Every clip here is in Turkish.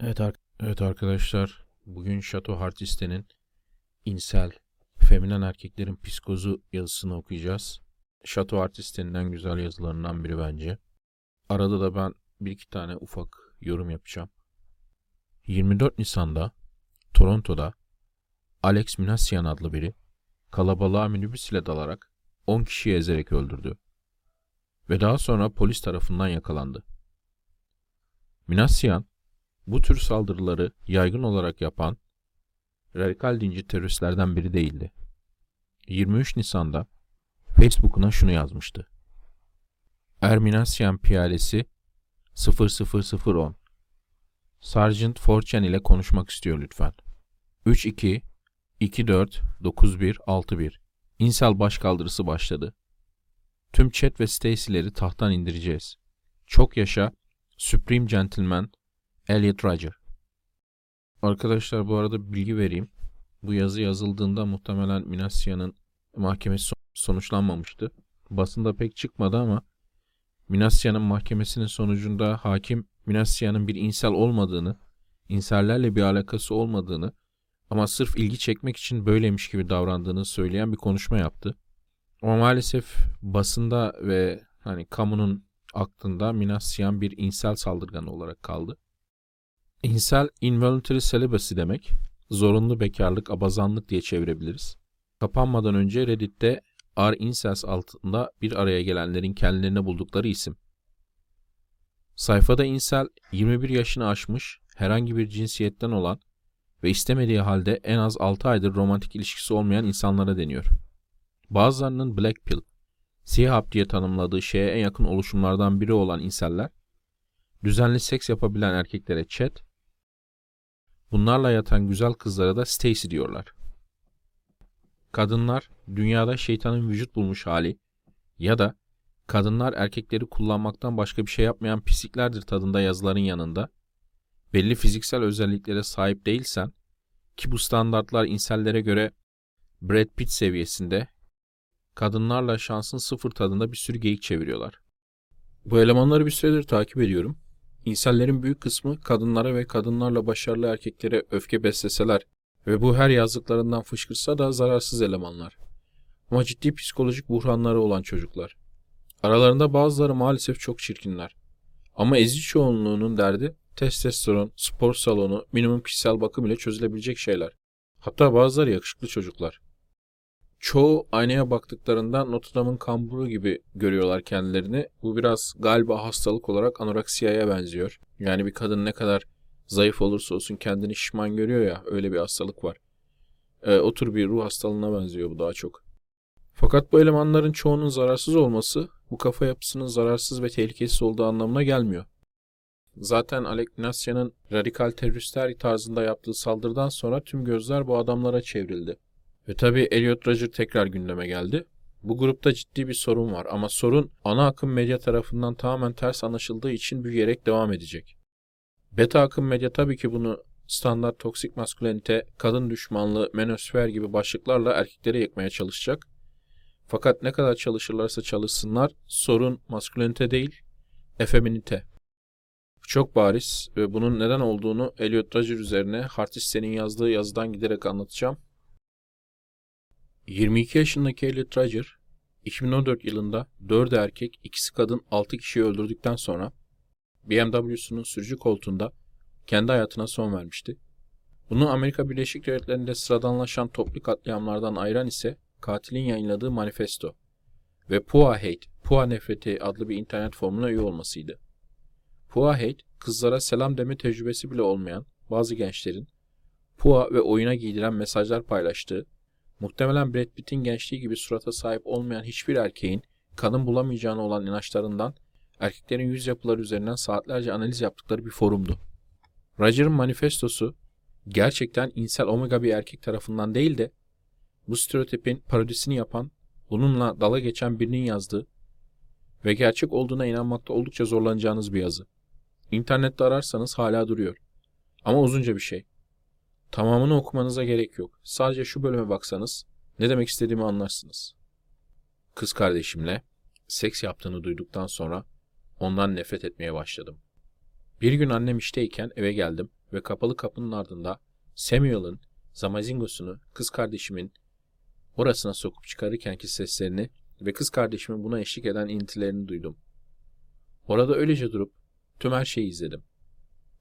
Evet, ar- evet arkadaşlar, bugün Şato Hartiste'nin İnsel, Feminen Erkeklerin Psikozu yazısını okuyacağız. Şato Hartiste'nin en güzel yazılarından biri bence. Arada da ben bir iki tane ufak yorum yapacağım. 24 Nisan'da Toronto'da Alex Minassian adlı biri kalabalığa minibüs dalarak 10 kişiyi ezerek öldürdü. Ve daha sonra polis tarafından yakalandı. Minassian bu tür saldırıları yaygın olarak yapan radikal dinci teröristlerden biri değildi. 23 Nisan'da Facebook'una şunu yazmıştı. Erminasyan piyadesi 00010 Sergeant Fortune ile konuşmak istiyor lütfen. 32 24 91 61 İnsel başkaldırısı başladı. Tüm chat ve Stacy'leri tahttan indireceğiz. Çok yaşa Supreme Gentleman Elliot Roger. Arkadaşlar bu arada bilgi vereyim. Bu yazı yazıldığında muhtemelen Minassia'nın mahkemesi sonuçlanmamıştı. Basında pek çıkmadı ama Minassia'nın mahkemesinin sonucunda hakim Minassia'nın bir insel olmadığını, insellerle bir alakası olmadığını ama sırf ilgi çekmek için böyleymiş gibi davrandığını söyleyen bir konuşma yaptı. Ama maalesef basında ve hani kamunun aklında Minassian bir insel saldırganı olarak kaldı. İnsel involuntary celibacy demek. Zorunlu bekarlık, abazanlık diye çevirebiliriz. Kapanmadan önce Reddit'te R incels altında bir araya gelenlerin kendilerine buldukları isim. Sayfada insel 21 yaşını aşmış, herhangi bir cinsiyetten olan ve istemediği halde en az 6 aydır romantik ilişkisi olmayan insanlara deniyor. Bazılarının black pill, siyah hap diye tanımladığı şeye en yakın oluşumlardan biri olan inseller, düzenli seks yapabilen erkeklere chat, bunlarla yatan güzel kızlara da Stacy diyorlar. Kadınlar dünyada şeytanın vücut bulmuş hali ya da kadınlar erkekleri kullanmaktan başka bir şey yapmayan pisliklerdir tadında yazıların yanında belli fiziksel özelliklere sahip değilsen ki bu standartlar insellere göre Brad Pitt seviyesinde kadınlarla şansın sıfır tadında bir sürü geyik çeviriyorlar. Bu elemanları bir süredir takip ediyorum. İnsellerin büyük kısmı kadınlara ve kadınlarla başarılı erkeklere öfke besleseler ve bu her yazdıklarından fışkırsa da zararsız elemanlar. Ama ciddi psikolojik buhranları olan çocuklar. Aralarında bazıları maalesef çok çirkinler. Ama ezici çoğunluğunun derdi testosteron, spor salonu, minimum kişisel bakım ile çözülebilecek şeyler. Hatta bazıları yakışıklı çocuklar. Çoğu aynaya baktıklarında Notre Dame'ın kamburu gibi görüyorlar kendilerini. Bu biraz galiba hastalık olarak anoreksiyaya benziyor. Yani bir kadın ne kadar zayıf olursa olsun kendini şişman görüyor ya öyle bir hastalık var. E, o tür bir ruh hastalığına benziyor bu daha çok. Fakat bu elemanların çoğunun zararsız olması bu kafa yapısının zararsız ve tehlikesiz olduğu anlamına gelmiyor. Zaten Alek Nasya'nın radikal teröristler tarzında yaptığı saldırıdan sonra tüm gözler bu adamlara çevrildi. Ve tabi Elliot Roger tekrar gündeme geldi. Bu grupta ciddi bir sorun var ama sorun ana akım medya tarafından tamamen ters anlaşıldığı için büyüyerek devam edecek. Beta akım medya tabii ki bunu standart toksik maskülenite, kadın düşmanlığı, menosfer gibi başlıklarla erkekleri yıkmaya çalışacak. Fakat ne kadar çalışırlarsa çalışsınlar sorun maskülenite değil, efeminite. Bu çok bariz ve bunun neden olduğunu Elliot Roger üzerine Hartiste'nin yazdığı yazıdan giderek anlatacağım. 22 yaşındaki Elliot Roger, 2014 yılında 4 erkek, ikisi kadın 6 kişiyi öldürdükten sonra BMW'sunun sürücü koltuğunda kendi hayatına son vermişti. Bunu Amerika Birleşik Devletleri'nde sıradanlaşan toplu katliamlardan ayıran ise katilin yayınladığı manifesto ve Pua Hate, Pua Nefreti adlı bir internet forumuna üye olmasıydı. Pua Hate, kızlara selam deme tecrübesi bile olmayan bazı gençlerin Pua ve oyuna giydiren mesajlar paylaştığı, muhtemelen Brad Pitt'in gençliği gibi surata sahip olmayan hiçbir erkeğin kadın bulamayacağına olan inançlarından erkeklerin yüz yapıları üzerinden saatlerce analiz yaptıkları bir forumdu. Roger'ın manifestosu gerçekten insel omega bir erkek tarafından değil de bu stereotipin parodisini yapan, bununla dala geçen birinin yazdığı ve gerçek olduğuna inanmakta oldukça zorlanacağınız bir yazı. İnternette ararsanız hala duruyor. Ama uzunca bir şey. Tamamını okumanıza gerek yok. Sadece şu bölüme baksanız ne demek istediğimi anlarsınız. Kız kardeşimle seks yaptığını duyduktan sonra ondan nefret etmeye başladım. Bir gün annem işteyken eve geldim ve kapalı kapının ardında Samuel'ın Zamazingos'unu kız kardeşimin orasına sokup çıkarırkenki seslerini ve kız kardeşimin buna eşlik eden intilerini duydum. Orada öylece durup tüm her şeyi izledim.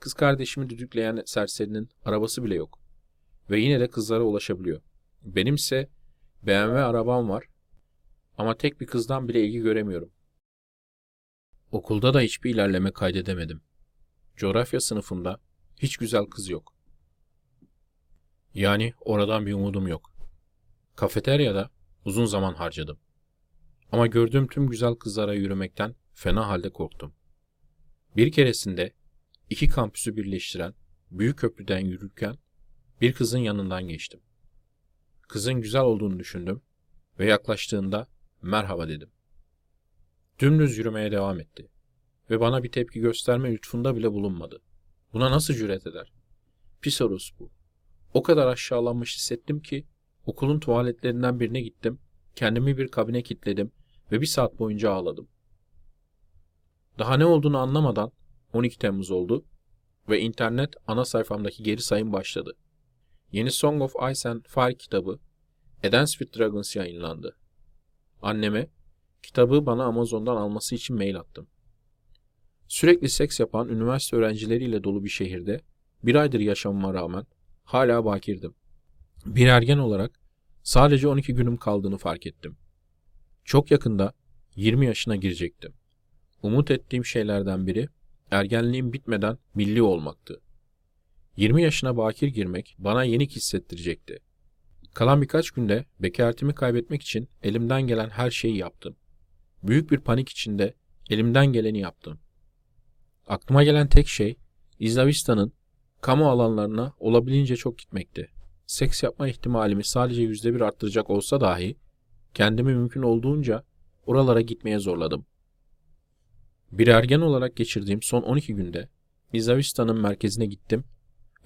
Kız kardeşimi düdükleyen serserinin arabası bile yok. Ve yine de kızlara ulaşabiliyor. Benimse BMW arabam var ama tek bir kızdan bile ilgi göremiyorum. Okulda da hiçbir ilerleme kaydedemedim. Coğrafya sınıfımda hiç güzel kız yok. Yani oradan bir umudum yok. Kafeteryada uzun zaman harcadım. Ama gördüğüm tüm güzel kızlara yürümekten fena halde korktum. Bir keresinde iki kampüsü birleştiren büyük köprüden yürürken bir kızın yanından geçtim. Kızın güzel olduğunu düşündüm ve yaklaştığında merhaba dedim. Dümdüz yürümeye devam etti ve bana bir tepki gösterme lütfunda bile bulunmadı. Buna nasıl cüret eder? Pis bu. O kadar aşağılanmış hissettim ki okulun tuvaletlerinden birine gittim, kendimi bir kabine kilitledim ve bir saat boyunca ağladım. Daha ne olduğunu anlamadan 12 Temmuz oldu ve internet ana sayfamdaki geri sayım başladı. Yeni Song of Ice and Fire kitabı Eden With Dragons yayınlandı. Anneme kitabı bana Amazon'dan alması için mail attım. Sürekli seks yapan üniversite öğrencileriyle dolu bir şehirde bir aydır yaşamama rağmen hala bakirdim. Bir ergen olarak sadece 12 günüm kaldığını fark ettim. Çok yakında 20 yaşına girecektim. Umut ettiğim şeylerden biri ergenliğim bitmeden milli olmaktı. 20 yaşına bakir girmek bana yenik hissettirecekti. Kalan birkaç günde bekaretimi kaybetmek için elimden gelen her şeyi yaptım. Büyük bir panik içinde elimden geleni yaptım. Aklıma gelen tek şey İzlavistan'ın kamu alanlarına olabildiğince çok gitmekti. Seks yapma ihtimalimi sadece yüzde bir arttıracak olsa dahi kendimi mümkün olduğunca oralara gitmeye zorladım. Bir ergen olarak geçirdiğim son 12 günde İzlavistan'ın merkezine gittim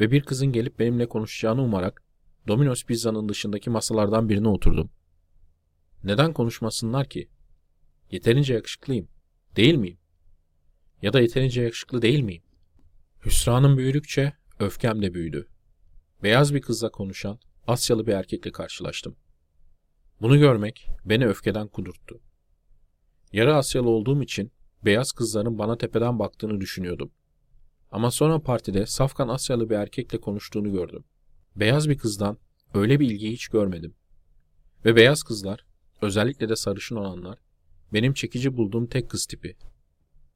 ve bir kızın gelip benimle konuşacağını umarak Domino's Pizza'nın dışındaki masalardan birine oturdum. Neden konuşmasınlar ki? Yeterince yakışıklıyım. Değil miyim? Ya da yeterince yakışıklı değil miyim? Hüsranım büyüdükçe öfkem de büyüdü. Beyaz bir kızla konuşan Asyalı bir erkekle karşılaştım. Bunu görmek beni öfkeden kudurttu. Yarı Asyalı olduğum için beyaz kızların bana tepeden baktığını düşünüyordum. Ama sonra partide safkan Asyalı bir erkekle konuştuğunu gördüm. Beyaz bir kızdan öyle bir ilgiyi hiç görmedim. Ve beyaz kızlar, özellikle de sarışın olanlar, benim çekici bulduğum tek kız tipi.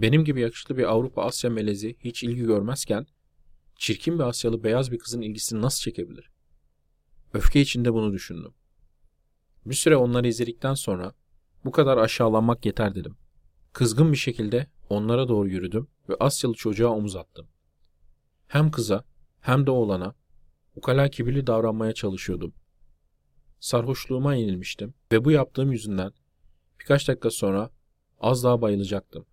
Benim gibi yakışıklı bir Avrupa Asya melezi hiç ilgi görmezken, çirkin bir Asyalı beyaz bir kızın ilgisini nasıl çekebilir? Öfke içinde bunu düşündüm. Bir süre onları izledikten sonra bu kadar aşağılanmak yeter dedim. Kızgın bir şekilde onlara doğru yürüdüm ve Asyalı çocuğa omuz attım. Hem kıza hem de oğlana ukala kibirli davranmaya çalışıyordum. Sarhoşluğuma yenilmiştim ve bu yaptığım yüzünden birkaç dakika sonra az daha bayılacaktım.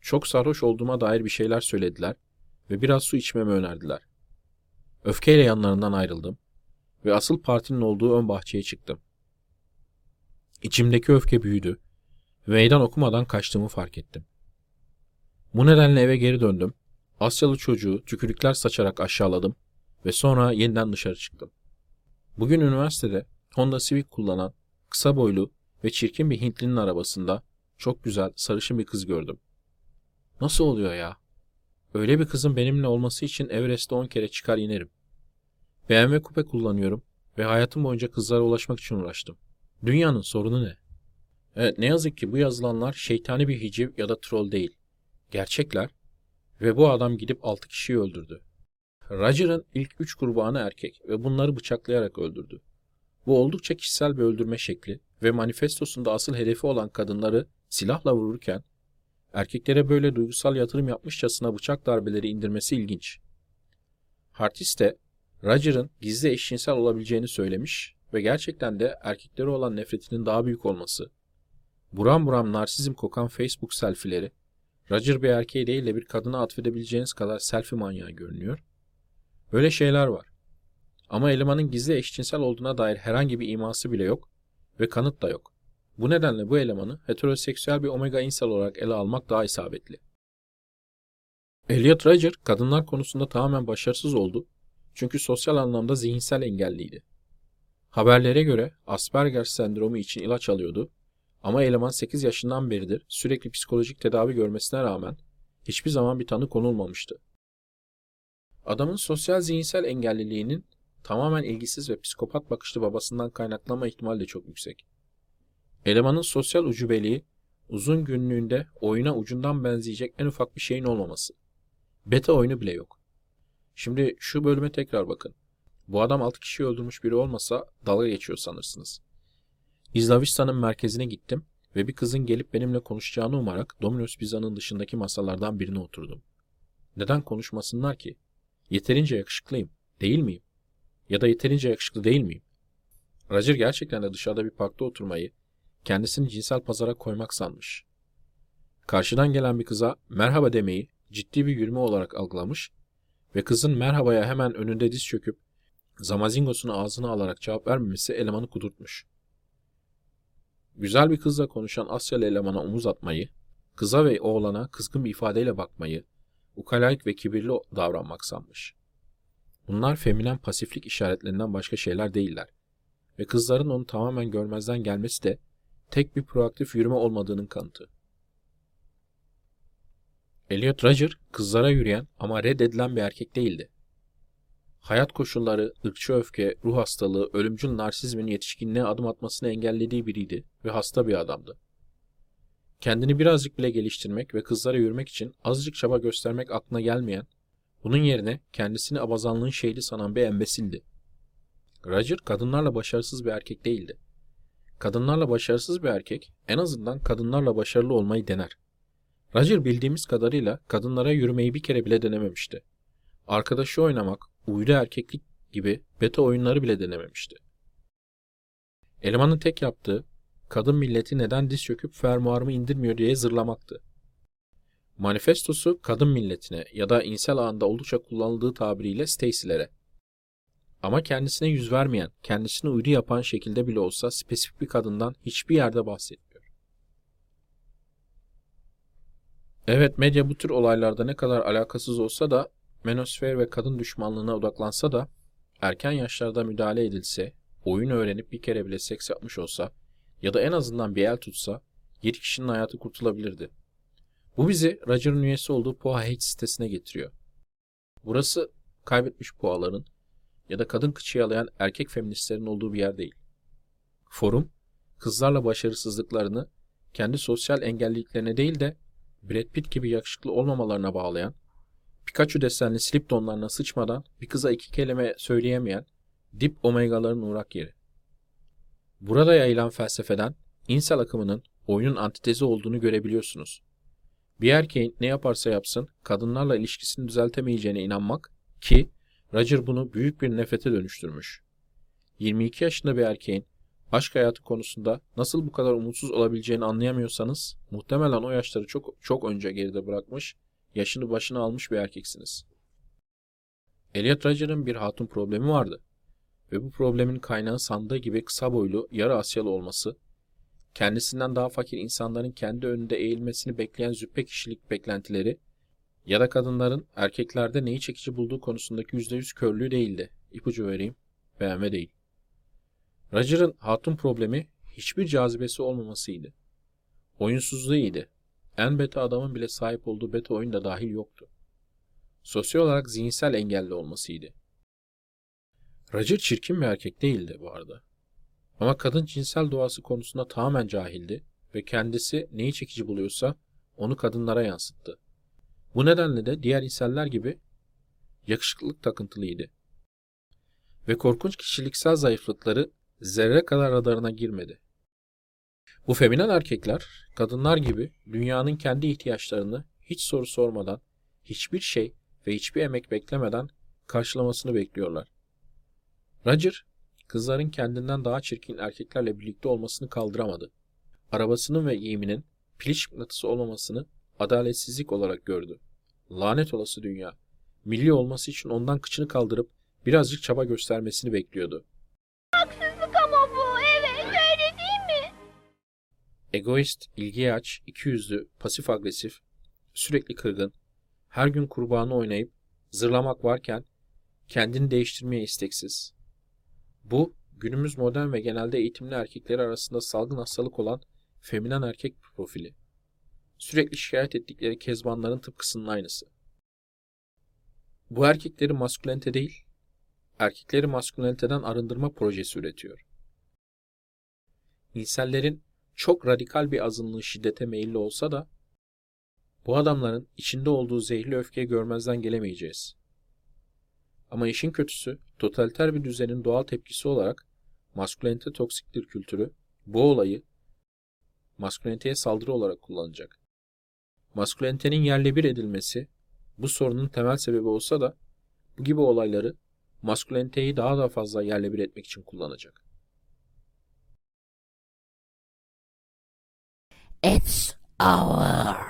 Çok sarhoş olduğuma dair bir şeyler söylediler ve biraz su içmemi önerdiler. Öfkeyle yanlarından ayrıldım ve asıl partinin olduğu ön bahçeye çıktım. İçimdeki öfke büyüdü meydan okumadan kaçtığımı fark ettim. Bu nedenle eve geri döndüm. Asyalı çocuğu tükürükler saçarak aşağıladım ve sonra yeniden dışarı çıktım. Bugün üniversitede Honda Civic kullanan kısa boylu ve çirkin bir Hintlinin arabasında çok güzel sarışın bir kız gördüm. Nasıl oluyor ya? Öyle bir kızın benimle olması için Everest'te 10 kere çıkar inerim. BMW kupe kullanıyorum ve hayatım boyunca kızlara ulaşmak için uğraştım. Dünyanın sorunu ne? Evet ne yazık ki bu yazılanlar şeytani bir hiciv ya da troll değil. Gerçekler ve bu adam gidip 6 kişiyi öldürdü. Roger'ın ilk 3 kurbanı erkek ve bunları bıçaklayarak öldürdü. Bu oldukça kişisel bir öldürme şekli ve manifestosunda asıl hedefi olan kadınları silahla vururken erkeklere böyle duygusal yatırım yapmışçasına bıçak darbeleri indirmesi ilginç. Hartis de Roger'ın gizli eşcinsel olabileceğini söylemiş ve gerçekten de erkeklere olan nefretinin daha büyük olması, buram buram narsizm kokan Facebook selfileri, Roger bir erkeği değil de bir kadına atfedebileceğiniz kadar selfie manyağı görünüyor. Böyle şeyler var. Ama elemanın gizli eşcinsel olduğuna dair herhangi bir iması bile yok ve kanıt da yok. Bu nedenle bu elemanı heteroseksüel bir omega insel olarak ele almak daha isabetli. Elliot Rodger kadınlar konusunda tamamen başarısız oldu çünkü sosyal anlamda zihinsel engelliydi. Haberlere göre Asperger sendromu için ilaç alıyordu ama eleman 8 yaşından beridir sürekli psikolojik tedavi görmesine rağmen hiçbir zaman bir tanı konulmamıştı. Adamın sosyal zihinsel engelliliğinin tamamen ilgisiz ve psikopat bakışlı babasından kaynaklanma ihtimali de çok yüksek. Elemanın sosyal ucubeliği uzun günlüğünde oyuna ucundan benzeyecek en ufak bir şeyin olmaması. Beta oyunu bile yok. Şimdi şu bölüme tekrar bakın. Bu adam 6 kişiyi öldürmüş biri olmasa dalga geçiyor sanırsınız. İzlavistan'ın merkezine gittim ve bir kızın gelip benimle konuşacağını umarak Domino's Pizza'nın dışındaki masalardan birine oturdum. Neden konuşmasınlar ki? Yeterince yakışıklıyım, değil miyim? Ya da yeterince yakışıklı değil miyim? Roger gerçekten de dışarıda bir parkta oturmayı, kendisini cinsel pazara koymak sanmış. Karşıdan gelen bir kıza merhaba demeyi ciddi bir yürüme olarak algılamış ve kızın merhabaya hemen önünde diz çöküp zamazingosunu ağzına alarak cevap vermemesi elemanı kudurtmuş. Güzel bir kızla konuşan Asyalı elemana omuz atmayı, kıza ve oğlana kızgın bir ifadeyle bakmayı, ukalaik ve kibirli davranmak sanmış. Bunlar feminen pasiflik işaretlerinden başka şeyler değiller. Ve kızların onu tamamen görmezden gelmesi de tek bir proaktif yürüme olmadığının kanıtı. Elliot Roger kızlara yürüyen ama reddedilen bir erkek değildi. Hayat koşulları, ırkçı öfke, ruh hastalığı, ölümcül narsizmin yetişkinliğe adım atmasını engellediği biriydi ve hasta bir adamdı. Kendini birazcık bile geliştirmek ve kızlara yürümek için azıcık çaba göstermek aklına gelmeyen, bunun yerine kendisini abazanlığın şeyli sanan bir embesildi. Roger kadınlarla başarısız bir erkek değildi. Kadınlarla başarısız bir erkek en azından kadınlarla başarılı olmayı dener. Roger bildiğimiz kadarıyla kadınlara yürümeyi bir kere bile denememişti. Arkadaşı oynamak, uydu erkeklik gibi beta oyunları bile denememişti. Elemanın tek yaptığı, kadın milleti neden diz çöküp fermuarımı indirmiyor diye zırlamaktı. Manifestosu kadın milletine ya da insel ağında oldukça kullanıldığı tabiriyle Stacy'lere. Ama kendisine yüz vermeyen, kendisini uydu yapan şekilde bile olsa spesifik bir kadından hiçbir yerde bahsetmiyor. Evet medya bu tür olaylarda ne kadar alakasız olsa da menosfer ve kadın düşmanlığına odaklansa da erken yaşlarda müdahale edilse, oyun öğrenip bir kere bile seks yapmış olsa ya da en azından bir el tutsa 7 kişinin hayatı kurtulabilirdi. Bu bizi Roger'ın üyesi olduğu Poa Hate sitesine getiriyor. Burası kaybetmiş Poa'ların ya da kadın kıçıyalayan erkek feministlerin olduğu bir yer değil. Forum, kızlarla başarısızlıklarını kendi sosyal engelliliklerine değil de Brad Pitt gibi yakışıklı olmamalarına bağlayan, Pikachu desenli slip donlarına sıçmadan bir kıza iki kelime söyleyemeyen dip omegaların uğrak yeri. Burada yayılan felsefeden insel akımının oyunun antitezi olduğunu görebiliyorsunuz. Bir erkeğin ne yaparsa yapsın kadınlarla ilişkisini düzeltemeyeceğine inanmak ki Roger bunu büyük bir nefrete dönüştürmüş. 22 yaşında bir erkeğin aşk hayatı konusunda nasıl bu kadar umutsuz olabileceğini anlayamıyorsanız muhtemelen o yaşları çok çok önce geride bırakmış, yaşını başına almış bir erkeksiniz. Elliot Roger'ın bir hatun problemi vardı ve bu problemin kaynağı sandığı gibi kısa boylu, yarı Asyalı olması, kendisinden daha fakir insanların kendi önünde eğilmesini bekleyen züppe kişilik beklentileri ya da kadınların erkeklerde neyi çekici bulduğu konusundaki %100 körlüğü değildi. İpucu vereyim, beğenme değil. Roger'ın hatun problemi hiçbir cazibesi olmamasıydı. Oyunsuzluğu iyiydi. En beta adamın bile sahip olduğu beta oyun da dahil yoktu. Sosyal olarak zihinsel engelli olmasıydı. Roger çirkin bir erkek değildi bu arada. Ama kadın cinsel doğası konusunda tamamen cahildi ve kendisi neyi çekici buluyorsa onu kadınlara yansıttı. Bu nedenle de diğer inseller gibi yakışıklılık takıntılıydı. Ve korkunç kişiliksel zayıflıkları zerre kadar radarına girmedi. Bu feminen erkekler, kadınlar gibi dünyanın kendi ihtiyaçlarını hiç soru sormadan, hiçbir şey ve hiçbir emek beklemeden karşılamasını bekliyorlar. Roger, kızların kendinden daha çirkin erkeklerle birlikte olmasını kaldıramadı. Arabasının ve giyiminin piliç mıknatısı olmamasını adaletsizlik olarak gördü. Lanet olası dünya. Milli olması için ondan kıçını kaldırıp birazcık çaba göstermesini bekliyordu. Egoist, ilgiye aç, ikiyüzlü, pasif agresif, sürekli kırgın, her gün kurbanı oynayıp zırlamak varken kendini değiştirmeye isteksiz. Bu günümüz modern ve genelde eğitimli erkekleri arasında salgın hastalık olan feminen erkek profili. Sürekli şikayet ettikleri kezbanların tıpkısının aynısı. Bu erkekleri maskülenite değil, erkekleri masküleniteden arındırma projesi üretiyor. İnsellerin çok radikal bir azınlığı şiddete meyilli olsa da bu adamların içinde olduğu zehirli öfkeyi görmezden gelemeyeceğiz. Ama işin kötüsü totaliter bir düzenin doğal tepkisi olarak maskülenite toksiktir kültürü bu olayı masküleniteye saldırı olarak kullanacak. Maskülenitenin yerle bir edilmesi bu sorunun temel sebebi olsa da bu gibi olayları masküleniteyi daha da fazla yerle bir etmek için kullanacak. hour.